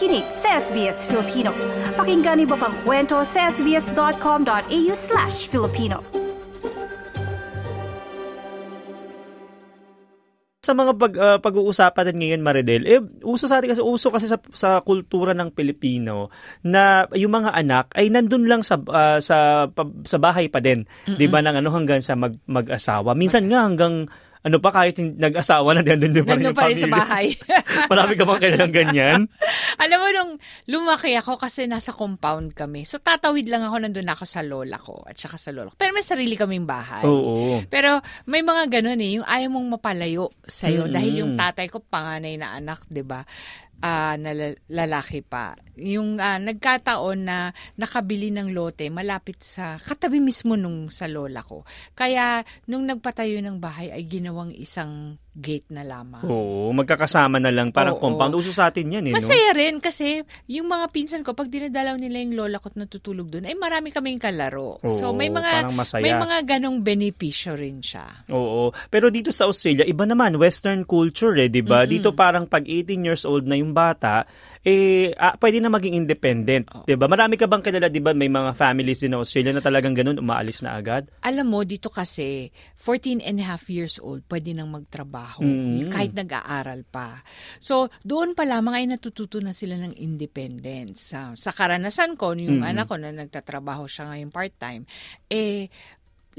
nakikinig sa SBS Filipino. Pakinggan niyo pang kwento sa sbs.com.au slash Filipino. Sa mga pag, uh, pag-uusapan din ngayon, Maridel, eh, uso sa atin kasi, uso kasi sa, sa kultura ng Pilipino na yung mga anak ay nandun lang sa uh, sa sa bahay pa din, 'di ba, nang ano hanggang sa mag, mag-asawa. Minsan nga hanggang ano pa kahit nag-asawa na din doon pa rin, pa rin sa bahay. Marami ka bang kailangan ganyan? Alam mo, nung lumaki ako kasi nasa compound kami. So, tatawid lang ako, nandun ako sa lola ko at saka sa lola ko. Pero may sarili kaming bahay. Oo. Pero may mga ganun eh, yung ayaw mong mapalayo sa'yo mm-hmm. dahil yung tatay ko panganay na anak, di ba? uh, na lalaki pa. Yung uh, nagkataon na nakabili ng lote malapit sa katabi mismo nung sa lola ko. Kaya nung nagpatayo ng bahay ay ginawang isang gate na lamang. Oo, magkakasama na lang parang Oo. compound. Uso sa atin yan eh. Masaya no? rin kasi yung mga pinsan ko pag dinadalaw nila yung lola ko at natutulog doon ay marami kaming kalaro. Oo, so may mga may mga ganong benepisyo rin siya. Oo. Pero dito sa Australia iba naman western culture eh, 'di ba? Mm-hmm. Dito parang pag 18 years old na yung bata, eh ah, pwede na maging independent, oh. 'di ba? Marami ka bang kilala 'di ba may mga families din sa Australia na talagang ganun umaalis na agad? Alam mo dito kasi 14 and a half years old pwede nang magtrabaho mm. kahit nag-aaral pa. So doon pa lamang ay natututo na sila ng independence. Sa, sa karanasan ko yung mm. anak ko na nagtatrabaho siya ngayon part-time, eh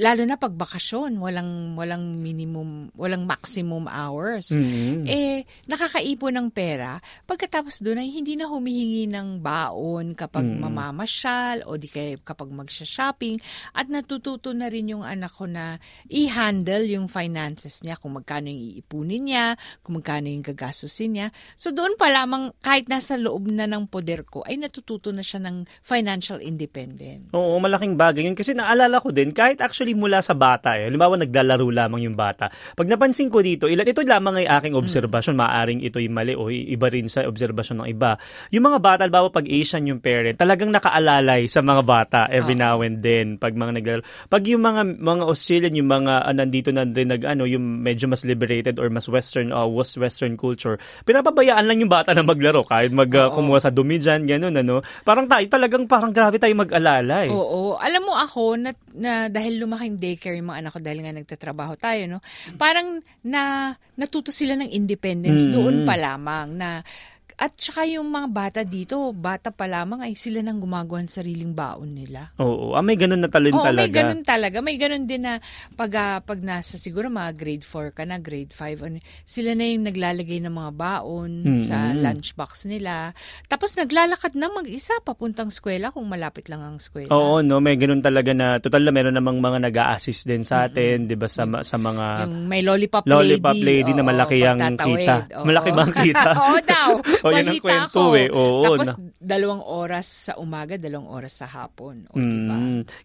lalo na pag bakasyon, walang walang minimum, walang maximum hours. Mm-hmm. Eh nakakaipon ng pera. Pagkatapos doon ay hindi na humihingi ng baon kapag mm-hmm. mamamasyal o di kaya kapag magsha-shopping at natututo na rin yung anak ko na i-handle yung finances niya, kung magkano yung iipunin niya, kung magkano yung gagastusin niya. So doon pa lamang kahit nasa loob na ng poder ko ay natututo na siya ng financial independence. Oo, malaking bagay yun kasi naalala ko din kahit actually actually mula sa bata eh. Halimbawa, naglalaro lamang yung bata. Pag napansin ko dito, ilan, ito lamang ay aking obserbasyon. Mm. Maaring ito'y mali o iba rin sa obserbasyon ng iba. Yung mga bata, halimbawa, pag Asian yung parent, talagang nakaalalay sa mga bata every uh-huh. now and then. Pag mga naglalaro. Pag yung mga mga Australian, yung mga uh, nandito na din nag, ano, yung medyo mas liberated or mas western, uh, was western culture, pinapabayaan lang yung bata na maglaro kahit mag uh, kumuha sa dumi dyan, ganun, ano. Parang tayo, talagang parang grabe tayo mag-alalay. Oo. Alam mo ako, na, na dahil lumaking daycare yung mga anak ko dahil nga nagtatrabaho tayo, no? Parang na natuto sila ng independence mm-hmm. doon pa lamang na at saka yung mga bata dito, bata pa lamang ay sila nang gumagawa ng sariling baon nila. Oo, ah, may ganun na talent Oo, talaga. may ganun talaga. May ganun din na pag, uh, pag nasa siguro mga grade 4 ka na, grade 5, ano, sila na yung naglalagay ng mga baon mm-hmm. sa lunchbox nila. Tapos naglalakad na mag-isa papuntang eskwela kung malapit lang ang eskwela. Oo, no, may ganun talaga na total na meron namang mga nag-a-assist din sa atin, mm-hmm. 'di ba sa sa mga yung may lollipop, lollipop lady, lady oo, na malaki ang kita. Oo. Malaki ba ang kita? Oo daw. o, yun ang kwento ako. eh. Oo, Tapos na. dalawang oras sa umaga, dalawang oras sa hapon. O, mm. diba?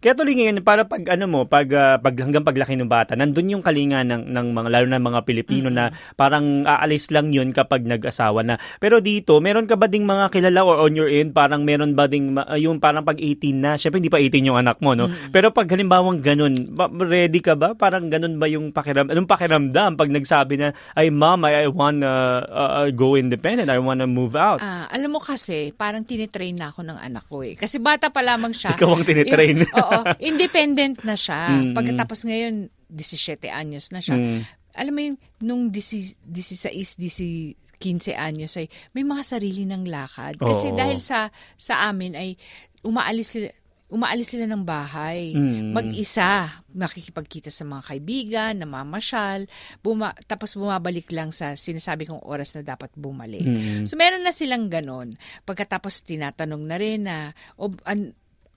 Kaya tuloy ngayon, para pag ano mo, pag, uh, pag hanggang paglaki ng bata, nandun yung kalinga ng, ng mga, lalo na mga Pilipino mm-hmm. na parang aalis lang yun kapag nag-asawa na. Pero dito, meron ka ba ding mga kilala or on your end, parang meron ba ding uh, yung parang pag 18 na, syempre hindi pa 18 yung anak mo, no? Mm-hmm. Pero pag halimbawang ganun, ready ka ba? Parang ganun ba yung pakiram, anong pakiramdam pag nagsabi na, ay mom, I, I wanna uh, go independent, I wanna move out? Ah, alam mo kasi, parang tinitrain na ako ng anak ko eh. Kasi bata pa lamang siya. Ikaw ang tinitrain. Yung, oo, independent na siya. Mm-hmm. Pagkatapos ngayon, 17 anyos na siya. Mm. Alam mo yung, nung 16, 15 anyos ay may mga sarili ng lakad. Kasi Oo. dahil sa sa amin ay umaalis sila umaalis sila ng bahay, mm. mag-isa, nakikipagkita sa mga kaibigan, namamasyal, buma, tapos bumabalik lang sa sinasabi kong oras na dapat bumalik. Mm. So meron na silang ganon. Pagkatapos tinatanong na rin na, o, an,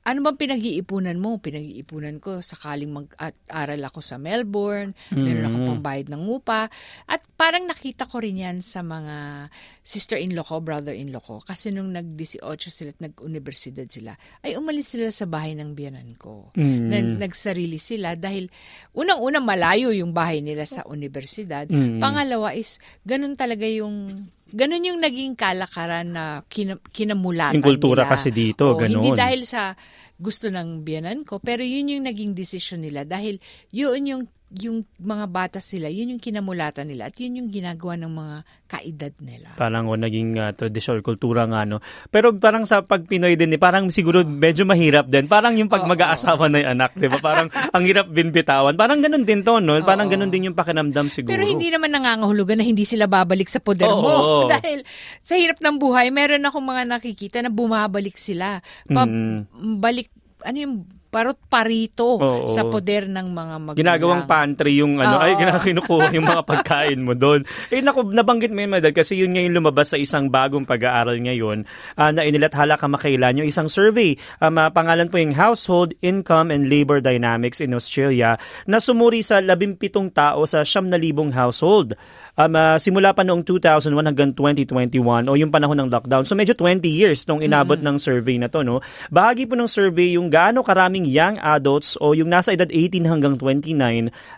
ano bang pinag-iipunan mo? Pinag-iipunan ko sakaling mag-aral ako sa Melbourne, mm-hmm. meron akong pambayad ng upa. At parang nakita ko rin yan sa mga sister-in-law ko, brother-in-law ko. Kasi nung nag-18 sila at nag-universidad sila, ay umalis sila sa bahay ng biyanan ko. Mm-hmm. Nag- nagsarili sila dahil unang-unang malayo yung bahay nila sa universidad. Mm-hmm. Pangalawa is, ganun talaga yung ganun yung naging kalakaran na kin- kinamulatan Yung kultura nila. kasi dito, o, ganun. Hindi dahil sa gusto ng biyanan ko, pero yun yung naging decision nila dahil yun yung yung mga bata sila, yun yung kinamulatan nila at yun yung ginagawa ng mga kaedad nila. Parang o, naging uh, tradisyon, kultura nga, no? Pero parang sa pag Pinoy din, eh, parang siguro medyo mahirap din. Parang yung pag mag-aasawa na yung anak, di ba? Parang ang hirap din bitawan. Parang ganun din to, no? Parang Oo. ganun din yung pakinamdam siguro. Pero hindi naman nangangahulugan na hindi sila babalik sa poder Oo. mo. Dahil sa hirap ng buhay, meron akong mga nakikita na bumabalik sila. Pa- mm. Balik, ano yung parot parito Oo. sa poder ng mga magulang. Ginagawang pantry yung ano, Oo. ay kinukuha yung mga pagkain mo doon. Eh naku, nabanggit mo yun, Madal, kasi yun ngayon lumabas sa isang bagong pag-aaral ngayon uh, na inilathala kamakailan yung isang survey. Um, uh, pangalan po yung Household Income and Labor Dynamics in Australia na sumuri sa 17 tao sa 7,000 household um, uh, simula pa noong 2001 hanggang 2021 o yung panahon ng lockdown. So medyo 20 years nung inabot mm-hmm. ng survey na to. No? Bahagi po ng survey yung gaano karaming young adults o yung nasa edad 18 hanggang 29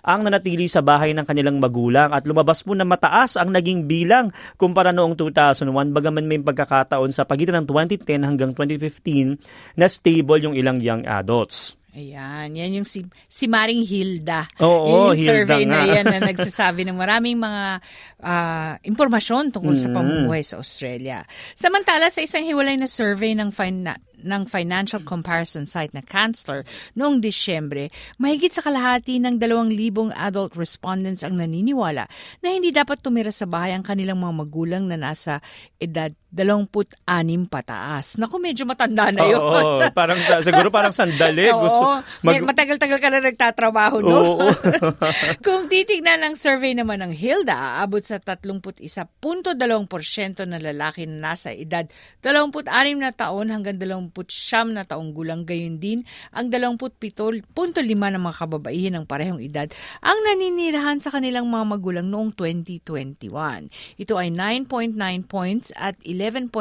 ang nanatili sa bahay ng kanilang magulang at lumabas po na mataas ang naging bilang kumpara noong 2001 bagaman may pagkakataon sa pagitan ng 2010 hanggang 2015 na stable yung ilang young adults. Ayan, yan yung si, si Maring Hilda. Oo, yung Hilda survey nga. na yan na nagsasabi ng maraming mga uh, impormasyon tungkol mm. sa pamumuhay sa Australia. Samantala, sa isang hiwalay na survey ng fin- ng financial comparison site na Canceller noong Disyembre, mahigit sa kalahati ng 2,000 adult respondents ang naniniwala na hindi dapat tumira sa bahay ang kanilang mga magulang na nasa edad 26 pataas. Naku, medyo matanda na yun. Oo, parang siguro parang sandali. Gusto, mag... matagal-tagal ka na nagtatrabaho, no? Oo. Kung titignan ang survey naman ng Hilda, aabot sa 31.2% na lalaki na nasa edad 26 na taon hanggang siyam na taong gulang gayon din ang 27.5 ng mga kababaihan ng parehong edad ang naninirahan sa kanilang mga magulang noong 2021. Ito ay 9.9 points at 11.6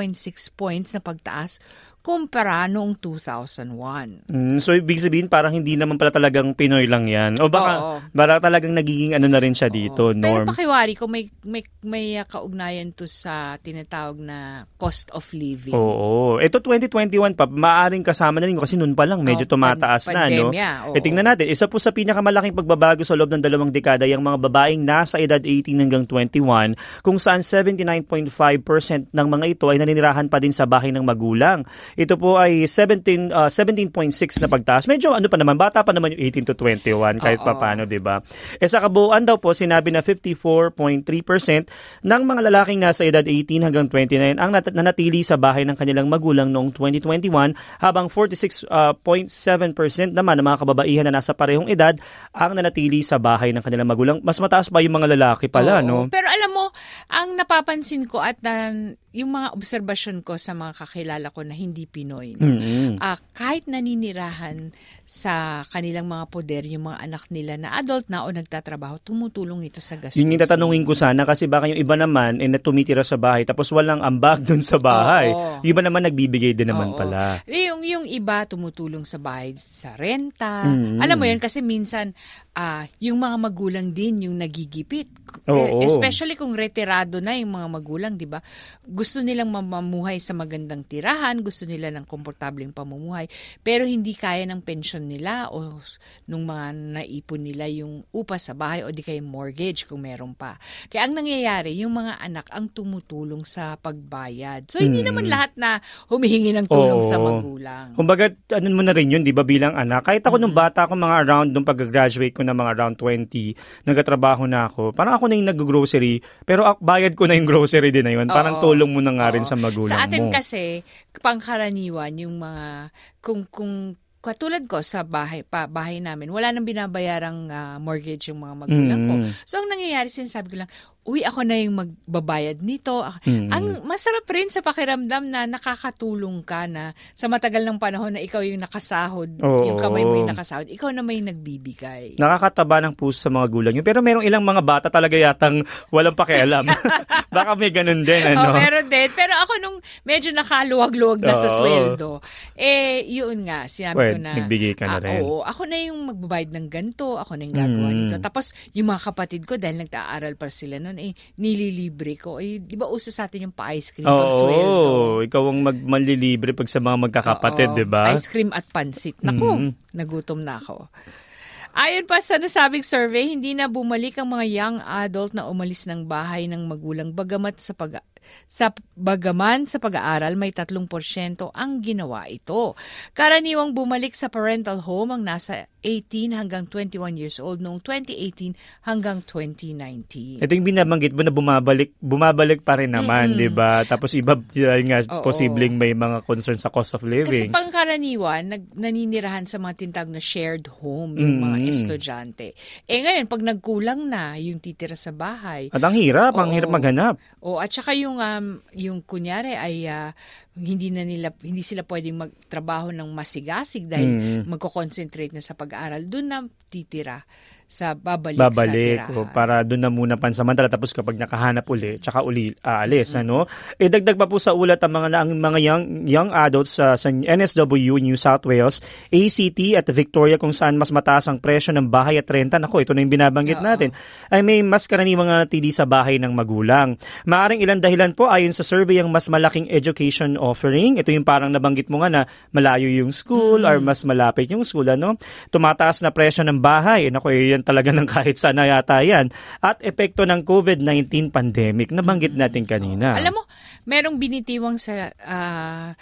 points na pagtaas kumpara noong 2001. Mm, so ibig sabihin parang hindi naman pala talagang Pinoy lang 'yan. O baka Oo. baka talagang nagiging ano na rin siya dito, Oo. norm. Pero pakiwari ko may may may kaugnayan to sa tinatawag na cost of living. Oo. Ito 2021 pa, maaring kasama na rin kasi noon pa lang medyo oh, tumataas pan- na, pandemya, no? Oo. E tingnan natin, isa po sa pinakamalaking pagbabago sa loob ng dalawang dekada yung mga babaeng nasa edad 18 hanggang 21 kung saan 79.5% ng mga ito ay naninirahan pa din sa bahay ng magulang. Ito po ay 17 uh, 17.6 na pagtaas. Medyo ano pa naman, bata pa naman yung 18 to 21 kahit pa paano, 'di ba? Eh sa kabuuan daw po sinabi na 54.3% ng mga lalaking nasa edad 18 hanggang 29 ang nat- nanatili sa bahay ng kanilang magulang noong 2021 habang 46.7% uh, naman ng mga kababaihan na nasa parehong edad ang nanatili sa bahay ng kanilang magulang. Mas mataas pa yung mga lalaki pala, Oo. no? Pero alam mo, ang napapansin ko at uh, yung mga obserbasyon ko sa mga kakilala ko na hindi Pinoy, no? mm-hmm. uh, kahit naninirahan sa kanilang mga poder, yung mga anak nila na adult na o nagtatrabaho, tumutulong ito sa gastusin. Yun yung tatanungin ko sana kasi baka yung iba naman eh, na tumitira sa bahay tapos walang ambag dun sa bahay. Oo. Yung iba naman nagbibigay din naman Oo. pala. Eh, yung, yung iba tumutulong sa bahay sa renta. Mm-hmm. Alam mo yan kasi minsan uh, yung mga magulang din yung nagigipit. Oo. Eh, especially kung retirado na yung mga magulang, di ba? gusto nilang mamuhay sa magandang tirahan, gusto nila ng komportableng pamumuhay, pero hindi kaya ng pensyon nila o nung mga naipon nila yung upa sa bahay o di kaya mortgage kung meron pa. Kaya ang nangyayari, yung mga anak ang tumutulong sa pagbayad. So hindi hmm. naman lahat na humihingi ng tulong Oo. sa magulang. Kumbaga, ano mo na rin yun, di ba, bilang anak. Kahit ako mm-hmm. nung bata ako, mga around, nung pag-graduate ko na mga around 20, nagkatrabaho na ako, parang ako na yung nag-grocery, pero bayad ko na yung grocery din na yun. Parang Oo. tulong mo na nga rin sa magulang mo. Sa atin mo. kasi, pangkaraniwan, yung mga, kung, kung katulad ko sa bahay pa bahay namin wala nang binabayarang uh, mortgage yung mga magulang mm. ko so ang nangyayari sinasabi ko lang uy, ako na yung magbabayad nito. Mm-hmm. Ang masarap rin sa pakiramdam na nakakatulong ka na sa matagal ng panahon na ikaw yung nakasahod, Oo. yung kamay mo yung nakasahod, ikaw na may nagbibigay. Nakakataba ng puso sa mga gulang yun. Pero merong ilang mga bata talaga yatang walang pakialam. Baka may ganun din, ano? Oh, meron din. Pero ako nung medyo nakaluwag-luwag na Oo. sa sweldo, eh, yun nga, sinabi well, ko na, nagbigay ka na uh, rin. Oo, ako na yung magbabayad ng ganto, ako na yung gagawa mm. nito. Tapos, yung mga kapatid ko, dahil nag-aaral pa sila noon, eh, nililibre ko. Eh, di ba uso sa atin yung pa-ice cream pag sweldo? Oo, ikaw ang mag manlilibre pag sa mga magkakapatid, di ba? Ice cream at pansit. Naku, mm-hmm. nagutom na ako. Ayon pa sa nasabing survey, hindi na bumalik ang mga young adult na umalis ng bahay ng magulang bagamat sa pag sa bagaman sa pag-aaral, may 3% ang ginawa ito. Karaniwang bumalik sa parental home ang nasa 18 hanggang 21 years old noong 2018 hanggang 2019. Ito yung binabanggit mo na bumabalik, bumabalik pa rin naman, mm-hmm. di ba? Tapos iba, yun nga, Oo. posibleng may mga concerns sa cost of living. Kasi pangkaraniwan, nag, naninirahan sa mga tintag na shared home, yung mm-hmm. mga estudyante. Eh ngayon, pag nagkulang na yung titira sa bahay. At ang hirap, Oo. ang hirap maghanap. O, at saka yung um, yung kunyari ay uh, hindi na nila hindi sila pwedeng magtrabaho ng masigasig dahil mm. magko-concentrate na sa pag-aaral doon na titira sa babalik, babalik sa tirahan. O, para doon na muna pansamantala tapos kapag nakahanap uli tsaka uli aalis mm-hmm. ano eh dagdag pa po sa ulat ang mga ang mga young young adults uh, sa NSW New South Wales ACT at Victoria kung saan mas mataas ang presyo ng bahay at renta nako ito na yung binabanggit Oo. natin ay may mas karaniwang natili sa bahay ng magulang maaring ilan dahilan po ayon sa survey ang mas malaking education offering ito yung parang nabanggit mo nga na malayo yung school mm-hmm. or mas malapit yung school ano tumataas na presyo ng bahay nako eh, yan talaga ng kahit sana yata yan. At epekto ng COVID-19 pandemic, nabanggit natin kanina. Alam mo, merong binitiwang sa uh,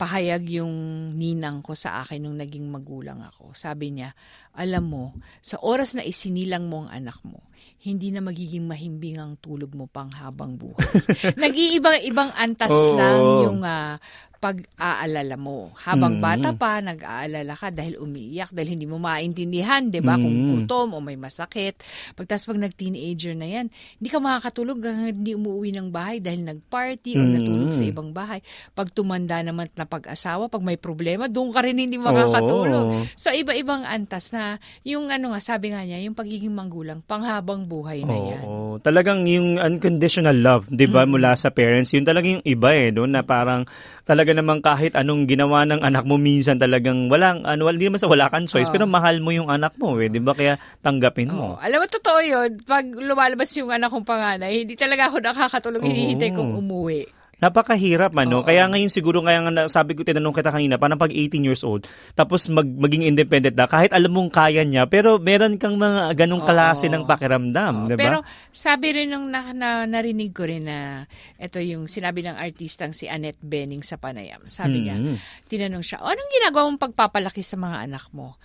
pahayag yung ninang ko sa akin nung naging magulang ako. Sabi niya, alam mo, sa oras na isinilang mo ang anak mo, hindi na magiging mahimbing ang tulog mo pang habang buhay. Nag-iibang-ibang antas oh. lang yung uh, pag-aalala mo. Habang mm. bata pa, nag-aalala ka dahil umiiyak, dahil hindi mo maintindihan, di ba? Mm. Kung gutom o may masakit. Pagtas pag nag-teenager na yan, hindi ka makakatulog hanggang hindi umuwi ng bahay dahil nag-party mm. o natulog sa ibang bahay. Pag tumanda naman na pag-asawa, pag may problema, doon ka rin hindi makakatulog. Oh. So, iba-ibang antas na yung ano nga, sabi nga niya, yung pagiging manggulang, panghabang buhay na yan. Oh, talagang yung unconditional love, di ba, mm. mula sa parents, yun talagang yung iba eh, no? na parang talaga naman kahit anong ginawa ng anak mo minsan talagang walang ano hindi naman sa wala kang choice oh. pero mahal mo yung anak mo eh 'di ba kaya tanggapin mo. Oh. Alam mo totoo 'yun pag lumalabas yung anak kong panganay hindi talaga ako nakakatulog oh. hinihintay kong umuwi. Napakahirap ano. Oo. Kaya ngayon siguro kaya nga sabi ko tinanong kita kanina, parang pag 18 years old, tapos mag, maging independent na, kahit alam mong kaya niya, pero meron kang mga ganong klase Oo. ng pakiramdam, di ba? Pero sabi rin nung na, na, narinig ko rin na ito yung sinabi ng artistang si Annette Benning sa Panayam. Sabi mm-hmm. niya, tinanong siya, anong ginagawa mong pagpapalaki sa mga anak mo?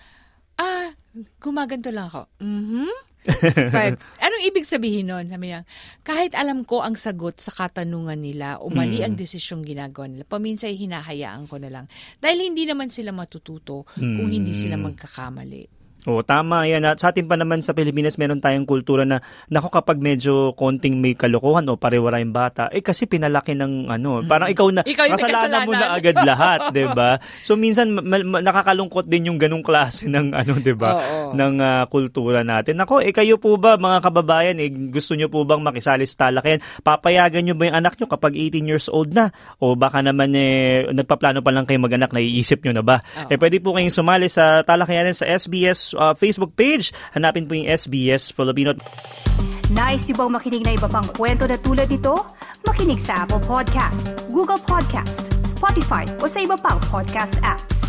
Ah, gumaganto lang ako. Mm-hmm. Five. Anong ibig sabihin nun? Sabi niya, kahit alam ko ang sagot sa katanungan nila o mali mm. ang desisyong ginagawa nila, paminsan hinahayaan ko na lang. Dahil hindi naman sila matututo mm. kung hindi sila mm. magkakamali. Oo, tama yan. At sa atin pa naman sa Pilipinas, meron tayong kultura na, nako kapag medyo konting may kalokohan o pariwara yung bata, eh kasi pinalaki ng ano, mm. parang ikaw na, ikaw kasalanan mo na agad lahat, di ba? So minsan, ma- ma- nakakalungkot din yung ganung klase ng ano, di ba? Ng uh, kultura natin. Nako, eh kayo po ba, mga kababayan, eh, gusto nyo po bang makisali sa talakayan? Papayagan nyo ba yung anak nyo kapag 18 years old na? O baka naman eh, nagpaplano pa lang kayo mag-anak, naiisip nyo na ba? Oo. Eh pwede po kayong sumali sa talakayan sa SBS uh, Facebook page. Hanapin po yung SBS Filipino. Nice yung bang makinig na iba pang kwento na tulad ito? Makinig sa Apple Podcast, Google Podcast, Spotify o sa iba pang podcast apps.